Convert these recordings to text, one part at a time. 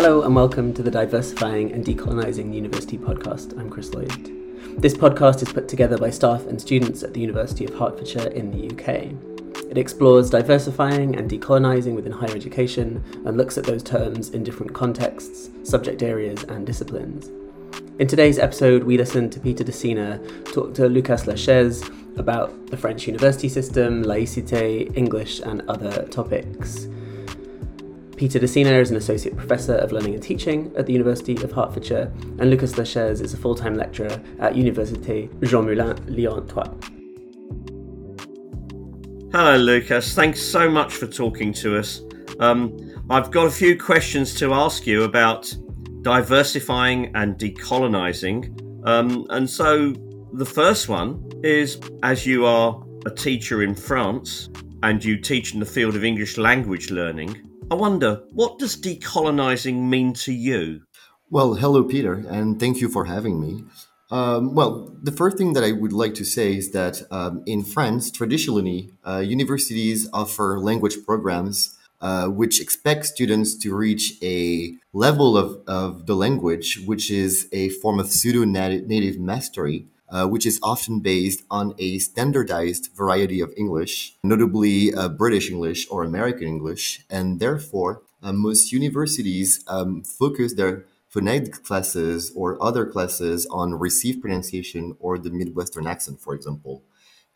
Hello and welcome to the Diversifying and Decolonising University podcast. I'm Chris Lloyd. This podcast is put together by staff and students at the University of Hertfordshire in the UK. It explores diversifying and decolonising within higher education and looks at those terms in different contexts, subject areas, and disciplines. In today's episode, we listen to Peter D'Sena talk to Lucas Lachaise about the French university system, laïcité, English, and other topics. Peter D'Sena is an Associate Professor of Learning and Teaching at the University of Hertfordshire, and Lucas Lachaise is a full time lecturer at Université Jean Moulin Lyon 3. Hello, Lucas. Thanks so much for talking to us. Um, I've got a few questions to ask you about diversifying and decolonising. Um, and so the first one is as you are a teacher in France and you teach in the field of English language learning, I wonder, what does decolonising mean to you? Well, hello, Peter, and thank you for having me. Um, well, the first thing that I would like to say is that um, in France, traditionally, uh, universities offer language programs uh, which expect students to reach a level of, of the language, which is a form of pseudo native mastery uh, which is often based on a standardized variety of English, notably uh, British English or American English, and therefore uh, most universities um, focus their phonetic classes or other classes on received pronunciation or the Midwestern accent, for example.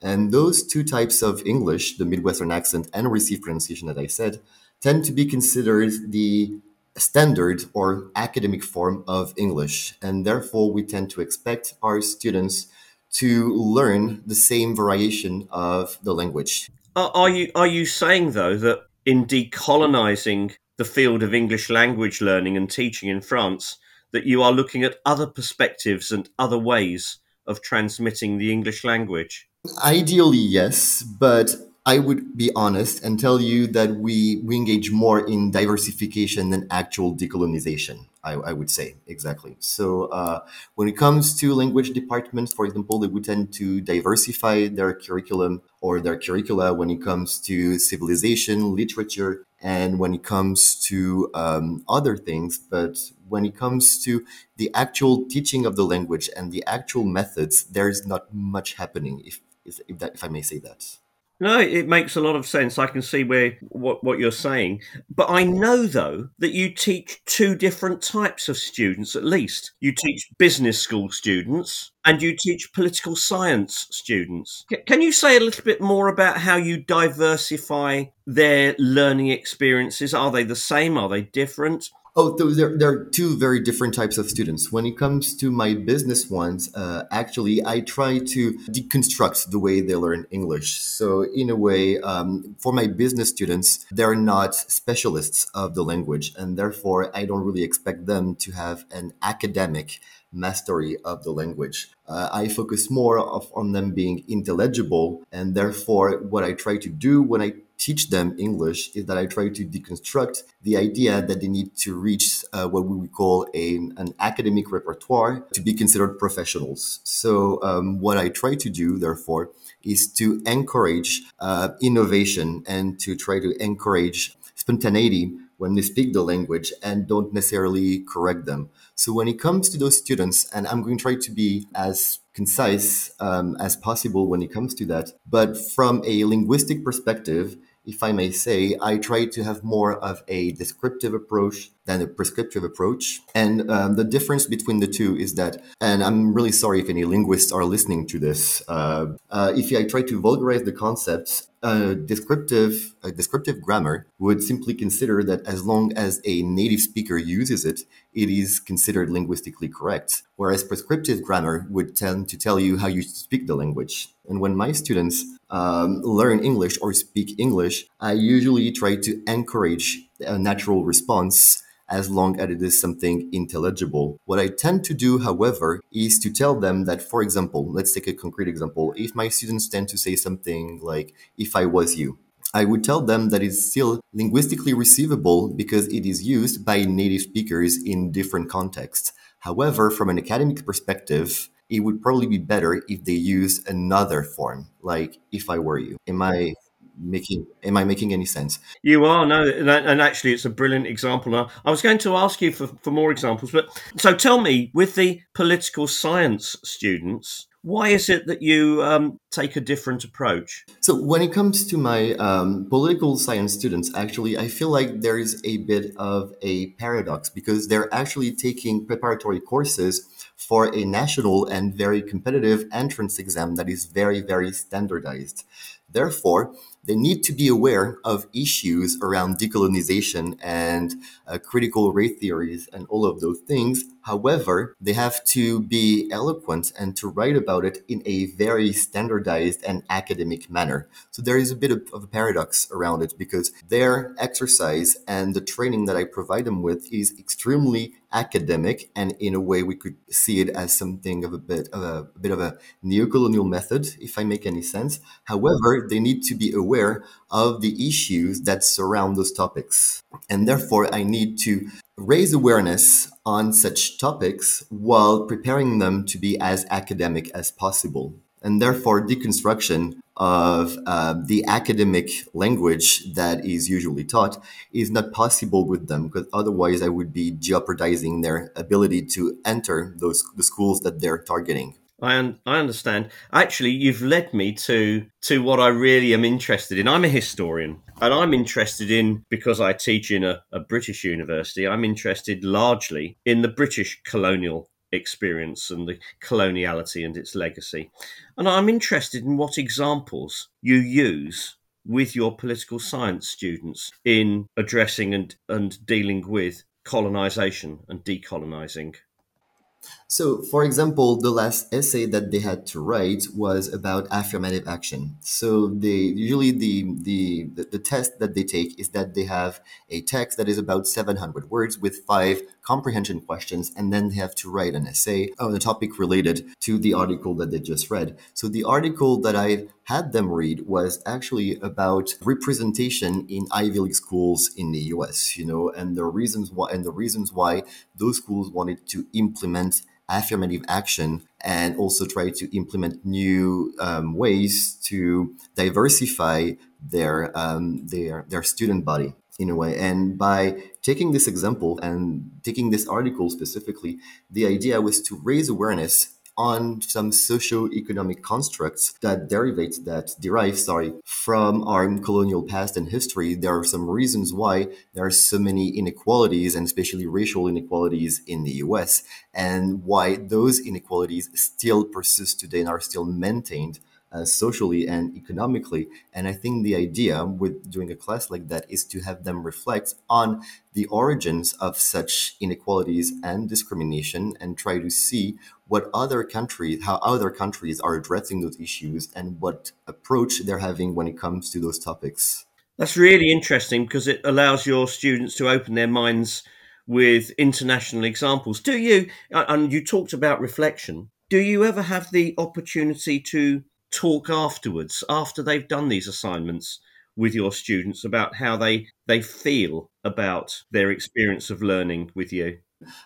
And those two types of English, the Midwestern accent and received pronunciation, as I said, tend to be considered the standard or academic form of English. And therefore, we tend to expect our students to learn the same variation of the language. Are you, are you saying, though, that in decolonizing the field of English language learning and teaching in France, that you are looking at other perspectives and other ways of transmitting the English language? Ideally, yes, but I would be honest and tell you that we, we engage more in diversification than actual decolonization, I, I would say, exactly. So uh, when it comes to language departments, for example, they would tend to diversify their curriculum or their curricula when it comes to civilization, literature, and when it comes to um, other things. But when it comes to the actual teaching of the language and the actual methods, there's not much happening, if, if, that, if I may say that. No, it makes a lot of sense. I can see where what, what you're saying. But I know though that you teach two different types of students at least. You teach business school students and you teach political science students. Can you say a little bit more about how you diversify their learning experiences? Are they the same? Are they different? Oh, there, there are two very different types of students. When it comes to my business ones, uh, actually, I try to deconstruct the way they learn English. So, in a way, um, for my business students, they're not specialists of the language, and therefore, I don't really expect them to have an academic mastery of the language. Uh, I focus more of, on them being intelligible, and therefore, what I try to do when I teach them English is that I try to deconstruct the idea that they need to reach uh, what we would call a, an academic repertoire to be considered professionals. So, um, what I try to do, therefore, is to encourage uh, innovation and to try to encourage spontaneity when they speak the language and don't necessarily correct them. So when it comes to those students, and I'm going to try to be as concise um, as possible when it comes to that, but from a linguistic perspective, if I may say, I try to have more of a descriptive approach than a prescriptive approach. And um, the difference between the two is that, and I'm really sorry if any linguists are listening to this, uh, uh, if I try to vulgarize the concepts, descriptive a descriptive grammar would simply consider that as long as a native speaker uses it, it is considered linguistically correct. Whereas prescriptive grammar would tend to tell you how you speak the language. And when my students um, learn English or speak English, I usually try to encourage a natural response as long as it is something intelligible. What I tend to do, however, is to tell them that, for example, let's take a concrete example. If my students tend to say something like, if I was you, I would tell them that it's still linguistically receivable because it is used by native speakers in different contexts. However, from an academic perspective, it would probably be better if they used another form, like if I were you. Am I making am I making any sense? You are no, and actually, it's a brilliant example. Now, I was going to ask you for, for more examples, but so tell me, with the political science students, why is it that you um, take a different approach? So, when it comes to my um, political science students, actually, I feel like there is a bit of a paradox because they're actually taking preparatory courses for a national and very competitive entrance exam that is very, very standardized. Therefore, they need to be aware of issues around decolonization and uh, critical race theories and all of those things. However, they have to be eloquent and to write about it in a very standardized and academic manner. So there is a bit of, of a paradox around it because their exercise and the training that I provide them with is extremely academic and in a way we could see it as something of a bit of a, a bit of a neocolonial method if i make any sense however they need to be aware of the issues that surround those topics and therefore i need to raise awareness on such topics while preparing them to be as academic as possible and therefore deconstruction of uh, the academic language that is usually taught is not possible with them because otherwise I would be jeopardizing their ability to enter those the schools that they're targeting. I, un- I understand. Actually, you've led me to to what I really am interested in. I'm a historian, and I'm interested in because I teach in a, a British university. I'm interested largely in the British colonial experience and the coloniality and its legacy. And I'm interested in what examples you use with your political science students in addressing and, and dealing with colonization and decolonizing. So, for example, the last essay that they had to write was about affirmative action. So, they usually the, the the test that they take is that they have a text that is about 700 words with five comprehension questions, and then they have to write an essay on a topic related to the article that they just read. So, the article that I had them read was actually about representation in Ivy League schools in the US, you know, and the reasons why and the reasons why those schools wanted to implement affirmative action and also try to implement new um, ways to diversify their um, their their student body in a way. And by taking this example and taking this article specifically, the idea was to raise awareness on some socio-economic constructs that derivates that derive sorry from our colonial past and history. There are some reasons why there are so many inequalities and especially racial inequalities in the US and why those inequalities still persist today and are still maintained uh, socially and economically. And I think the idea with doing a class like that is to have them reflect on the origins of such inequalities and discrimination and try to see what other countries, how other countries are addressing those issues and what approach they're having when it comes to those topics. That's really interesting because it allows your students to open their minds with international examples. Do you, and you talked about reflection, do you ever have the opportunity to talk afterwards, after they've done these assignments with your students about how they, they feel about their experience of learning with you?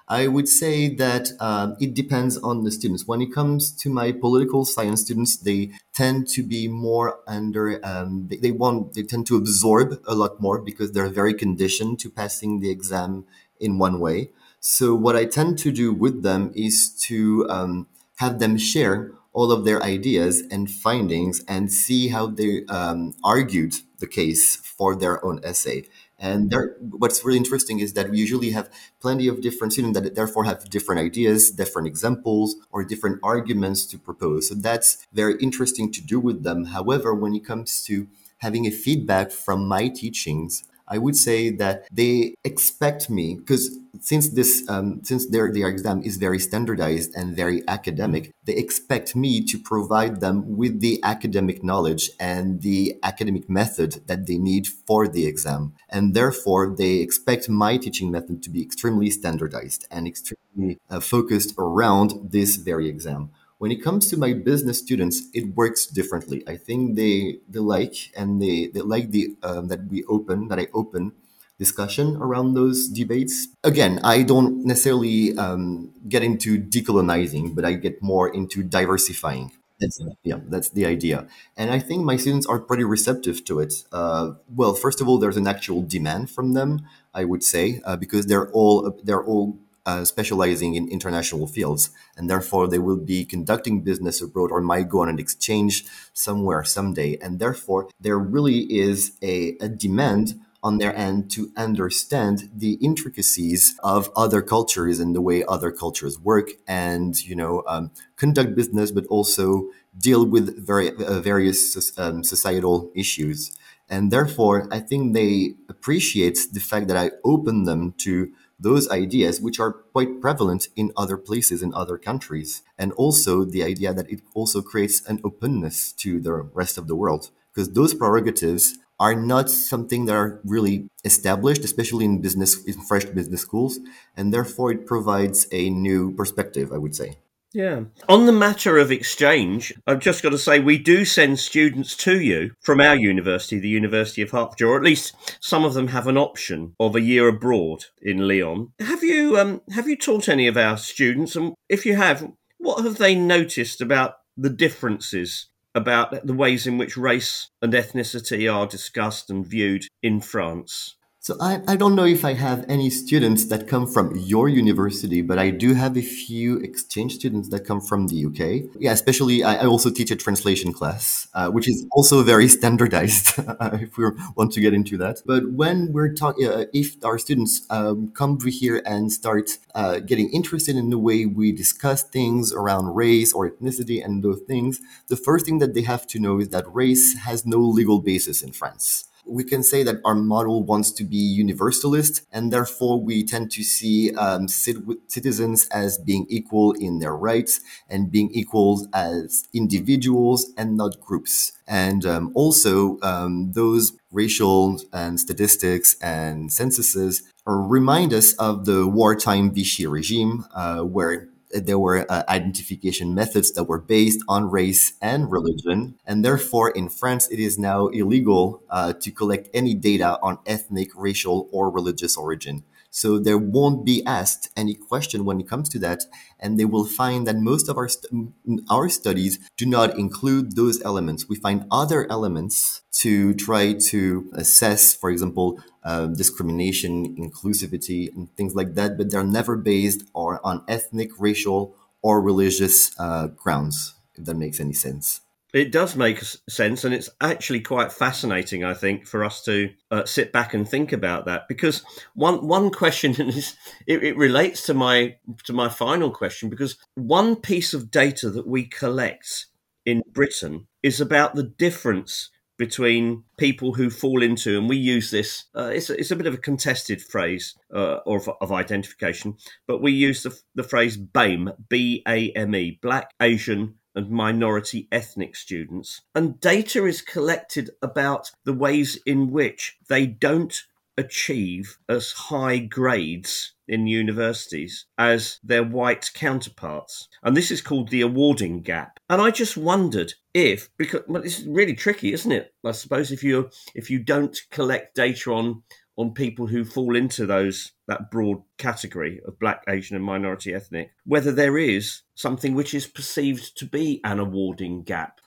I would say that um, it depends on the students. When it comes to my political science students, they tend to be more under. Um, they, they, want. They tend to absorb a lot more because they're very conditioned to passing the exam in one way. So what I tend to do with them is to um, have them share all of their ideas and findings and see how they um, argued the case for their own essay. And there, what's really interesting is that we usually have plenty of different students that therefore have different ideas, different examples, or different arguments to propose. So that's very interesting to do with them. However, when it comes to having a feedback from my teachings, I would say that they expect me because since this um, since their their exam is very standardized and very academic, they expect me to provide them with the academic knowledge and the academic method that they need for the exam, and therefore they expect my teaching method to be extremely standardized and extremely uh, focused around this very exam. When it comes to my business students, it works differently. I think they they like and they, they like the um, that we open that I open discussion around those debates. Again, I don't necessarily um, get into decolonizing, but I get more into diversifying. That's, yeah, that's the idea. And I think my students are pretty receptive to it. Uh, well, first of all, there's an actual demand from them, I would say, uh, because they're all they're all uh, specializing in international fields, and therefore they will be conducting business abroad or might go on an exchange somewhere someday. And therefore, there really is a, a demand on their end to understand the intricacies of other cultures and the way other cultures work and you know um, conduct business but also deal with very uh, various um, societal issues and therefore i think they appreciate the fact that i open them to those ideas which are quite prevalent in other places in other countries and also the idea that it also creates an openness to the rest of the world because those prerogatives are not something that are really established, especially in business, in fresh business schools, and therefore it provides a new perspective, I would say. Yeah. On the matter of exchange, I've just got to say we do send students to you from our university, the University of Hertfordshire, or at least some of them have an option of a year abroad in Lyon. Have you um, have you taught any of our students, and if you have, what have they noticed about the differences about the ways in which race and ethnicity are discussed and viewed in France. So I, I don't know if I have any students that come from your university, but I do have a few exchange students that come from the UK. Yeah, especially I, I also teach a translation class, uh, which is also very standardized if we want to get into that. But when we're talking, uh, if our students um, come here and start uh, getting interested in the way we discuss things around race or ethnicity and those things, the first thing that they have to know is that race has no legal basis in France we can say that our model wants to be universalist, and therefore we tend to see um, citizens as being equal in their rights and being equal as individuals and not groups. And um, also, um, those racial and statistics and censuses remind us of the wartime Vichy regime, uh, where there were uh, identification methods that were based on race and religion. And therefore, in France, it is now illegal uh, to collect any data on ethnic, racial, or religious origin. So there won't be asked any question when it comes to that, and they will find that most of our st- our studies do not include those elements. We find other elements to try to assess, for example, uh, discrimination, inclusivity, and things like that, but they're never based or on ethnic, racial, or religious uh, grounds. If that makes any sense. It does make sense, and it's actually quite fascinating, I think, for us to uh, sit back and think about that. Because one one question is it, it relates to my to my final question. Because one piece of data that we collect in Britain is about the difference between people who fall into, and we use this, uh, it's, a, it's a bit of a contested phrase uh, of, of, identification, but we use the, the phrase BAME, B A M E, Black, Asian, and minority ethnic students. And data is collected about the ways in which they don't achieve as high grades in universities as their white counterparts. And this is called the awarding gap. And I just wondered if because well, is really tricky, isn't it? I suppose if you if you don't collect data on on people who fall into those that broad category of black asian and minority ethnic whether there is something which is perceived to be an awarding gap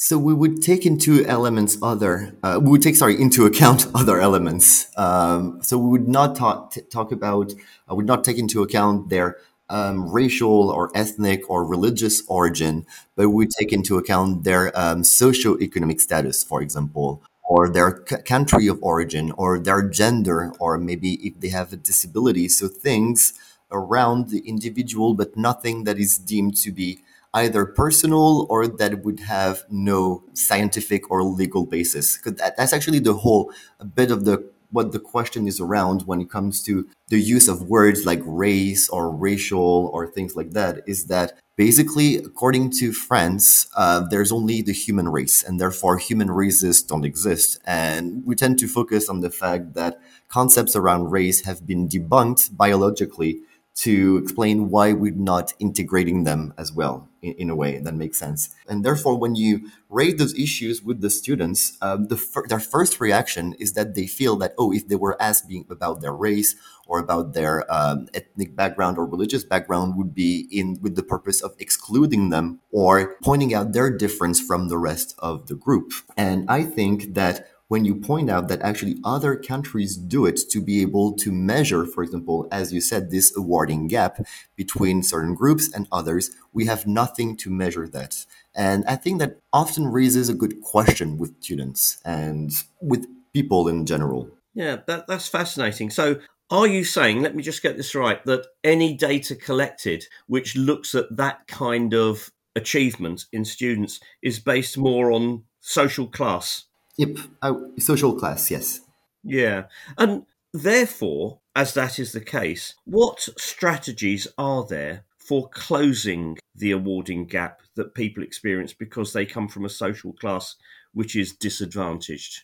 so we would take into elements other, uh, we would take, sorry, into account other elements. Um, so we would not talk, t- talk about, uh, would not take into account their um, racial or ethnic or religious origin, but we take into account their um, socioeconomic status, for example, or their c- country of origin, or their gender, or maybe if they have a disability. So things around the individual, but nothing that is deemed to be either personal or that would have no scientific or legal basis. Because that, that's actually the whole bit of the what the question is around when it comes to the use of words like race or racial or things like that is that basically according to france uh, there's only the human race and therefore human races don't exist. And we tend to focus on the fact that concepts around race have been debunked biologically to explain why we're not integrating them as well in, in a way that makes sense. And therefore, when you raise those issues with the students, um, the fir- their first reaction is that they feel that, oh, if they were asked about their race or about their um, ethnic background or religious background, would be in with the purpose of excluding them or pointing out their difference from the rest of the group. And I think that when you point out that actually other countries do it to be able to measure, for example, as you said, this awarding gap between certain groups and others, we have nothing to measure that. And I think that often raises a good question with students and with people in general. Yeah, that, that's fascinating. So, are you saying, let me just get this right, that any data collected which looks at that kind of achievement in students is based more on social class Yep, uh, social class, yes. Yeah. And therefore, as that is the case, what strategies are there for closing the awarding gap that people experience because they come from a social class which is disadvantaged?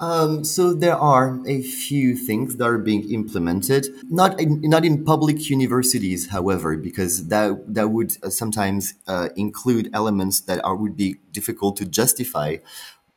Um, so there are a few things that are being implemented, not in, not in public universities, however, because that that would uh, sometimes uh, include elements that are would be difficult to justify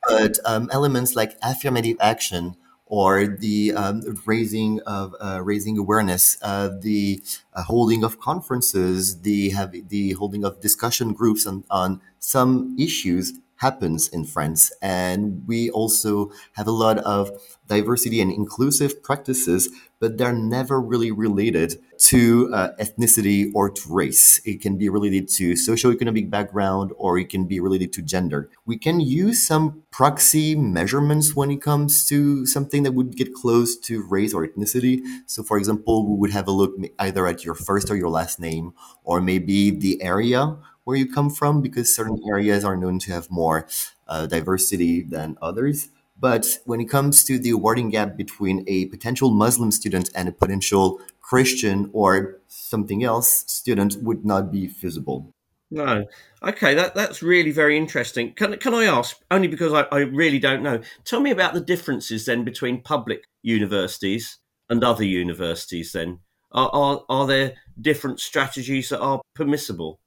but um, elements like affirmative action or the um, raising of uh, raising awareness, uh, the uh, holding of conferences, the have, the holding of discussion groups on, on some issues happens in France. And we also have a lot of diversity and inclusive practices, but they're never really related to uh, ethnicity or to race. It can be related to socioeconomic background or it can be related to gender. We can use some proxy measurements when it comes to something that would get close to race or ethnicity. So, for example, we would have a look either at your first or your last name, or maybe the area where you come from, because certain areas are known to have more uh, diversity than others. But when it comes to the awarding gap between a potential Muslim student and a potential Christian or something else student would not be feasible. No. Okay, that, that's really very interesting. Can, can I ask, only because I, I really don't know, tell me about the differences then between public universities and other universities then. Are, are, are there different strategies that are permissible?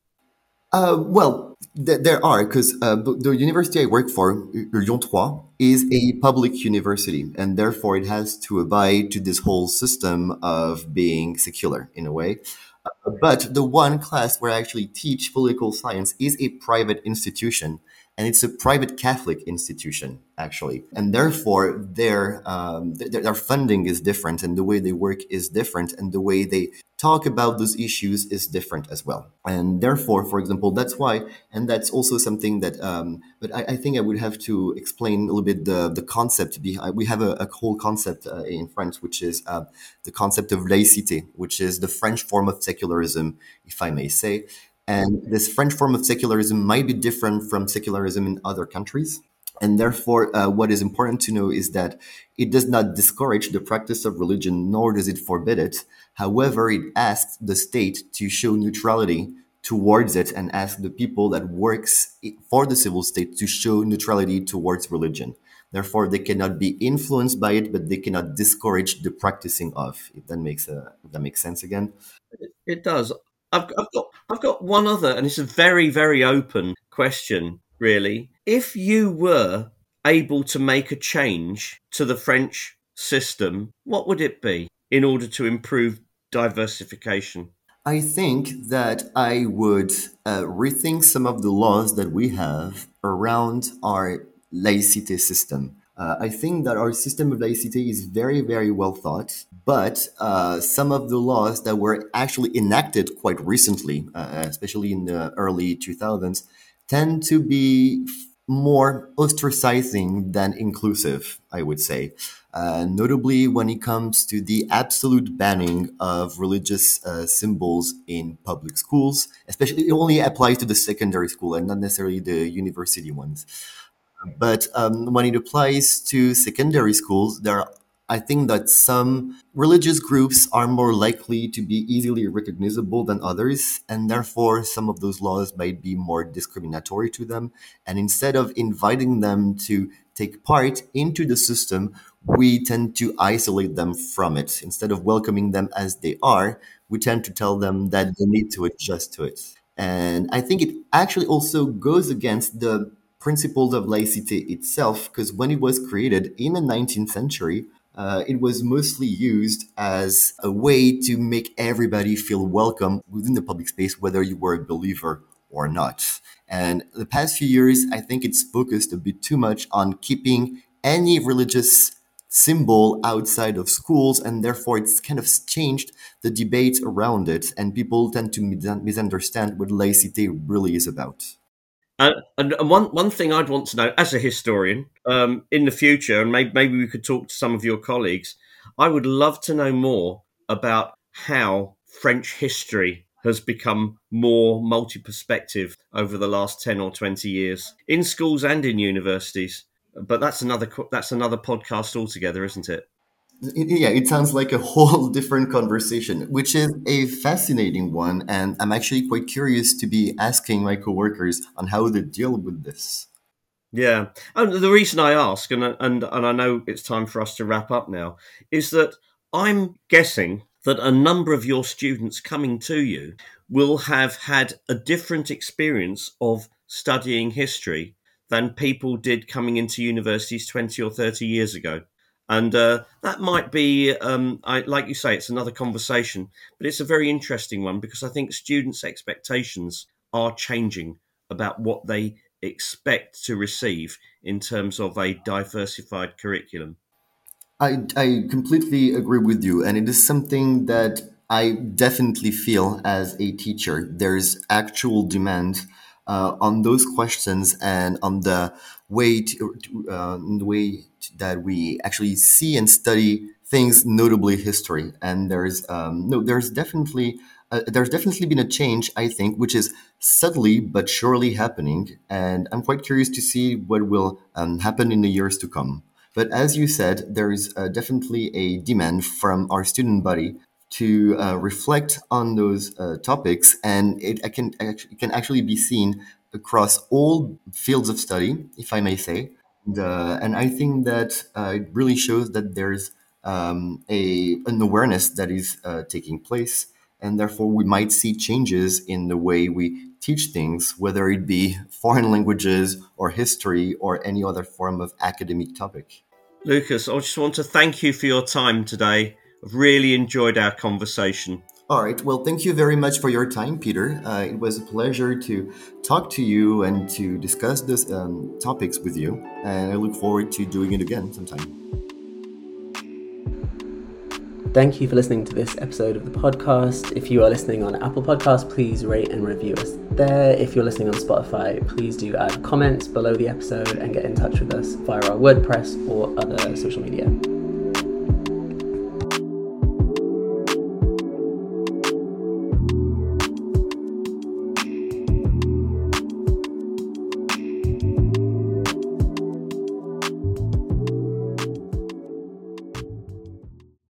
Uh, well, th- there are because uh, the university I work for, Lyon 3, is a public university, and therefore it has to abide to this whole system of being secular in a way. Uh, but the one class where I actually teach political science is a private institution, and it's a private Catholic institution actually, and therefore their, um, their their funding is different, and the way they work is different, and the way they talk about those issues is different as well. And therefore, for example, that's why, and that's also something that, um, but I, I, think I would have to explain a little bit the, the concept behind, we have a, a whole concept uh, in French, which is uh, the concept of laïcité, which is the French form of secularism, if I may say. And this French form of secularism might be different from secularism in other countries. And therefore, uh, what is important to know is that it does not discourage the practice of religion, nor does it forbid it. However, it asks the state to show neutrality towards it and ask the people that works for the civil state to show neutrality towards religion. Therefore, they cannot be influenced by it, but they cannot discourage the practicing of. If that makes a, if that makes sense again. It does. I've, I've got I've got one other, and it's a very very open question really. If you were able to make a change to the French system, what would it be in order to improve diversification? I think that I would uh, rethink some of the laws that we have around our laicite system. Uh, I think that our system of laicite is very, very well thought, but uh, some of the laws that were actually enacted quite recently, uh, especially in the early 2000s, tend to be more ostracizing than inclusive, I would say. Uh, notably, when it comes to the absolute banning of religious uh, symbols in public schools, especially it only applies to the secondary school and not necessarily the university ones. But um, when it applies to secondary schools, there are I think that some religious groups are more likely to be easily recognizable than others, and therefore some of those laws might be more discriminatory to them. And instead of inviting them to take part into the system, we tend to isolate them from it. Instead of welcoming them as they are, we tend to tell them that they need to adjust to it. And I think it actually also goes against the principles of laicite itself, because when it was created in the 19th century, uh, it was mostly used as a way to make everybody feel welcome within the public space, whether you were a believer or not. And the past few years, I think it's focused a bit too much on keeping any religious symbol outside of schools, and therefore it's kind of changed the debate around it, and people tend to misunderstand what laicite really is about. Uh, and, and, one one thing I'd want to know as a historian um, in the future, and maybe, maybe we could talk to some of your colleagues. I would love to know more about how French history has become more multi perspective over the last 10 or 20 years in schools and in universities. But that's another that's another podcast altogether, isn't it? Yeah, it sounds like a whole different conversation, which is a fascinating one. And I'm actually quite curious to be asking my coworkers on how they deal with this. Yeah, and the reason I ask, and and and I know it's time for us to wrap up now, is that I'm guessing that a number of your students coming to you will have had a different experience of studying history than people did coming into universities 20 or 30 years ago. And uh, that might be, um, I, like you say, it's another conversation, but it's a very interesting one because I think students' expectations are changing about what they expect to receive in terms of a diversified curriculum. I, I completely agree with you. And it is something that I definitely feel as a teacher. There's actual demand uh, on those questions and on the way to, uh, the way that we actually see and study things, notably history. And there's um, no, there's definitely uh, there's definitely been a change, I think, which is subtly but surely happening. And I'm quite curious to see what will um, happen in the years to come. But as you said, there is uh, definitely a demand from our student body to uh, reflect on those uh, topics, and it, can it can actually be seen across all fields of study, if I may say. And, uh, and I think that uh, it really shows that there's um, a an awareness that is uh, taking place, and therefore we might see changes in the way we teach things, whether it be foreign languages or history or any other form of academic topic. Lucas, I just want to thank you for your time today. I've really enjoyed our conversation. All right. Well, thank you very much for your time, Peter. Uh, it was a pleasure to talk to you and to discuss these um, topics with you. And I look forward to doing it again sometime. Thank you for listening to this episode of the podcast. If you are listening on Apple Podcasts, please rate and review us there. If you're listening on Spotify, please do add comments below the episode and get in touch with us via our WordPress or other social media.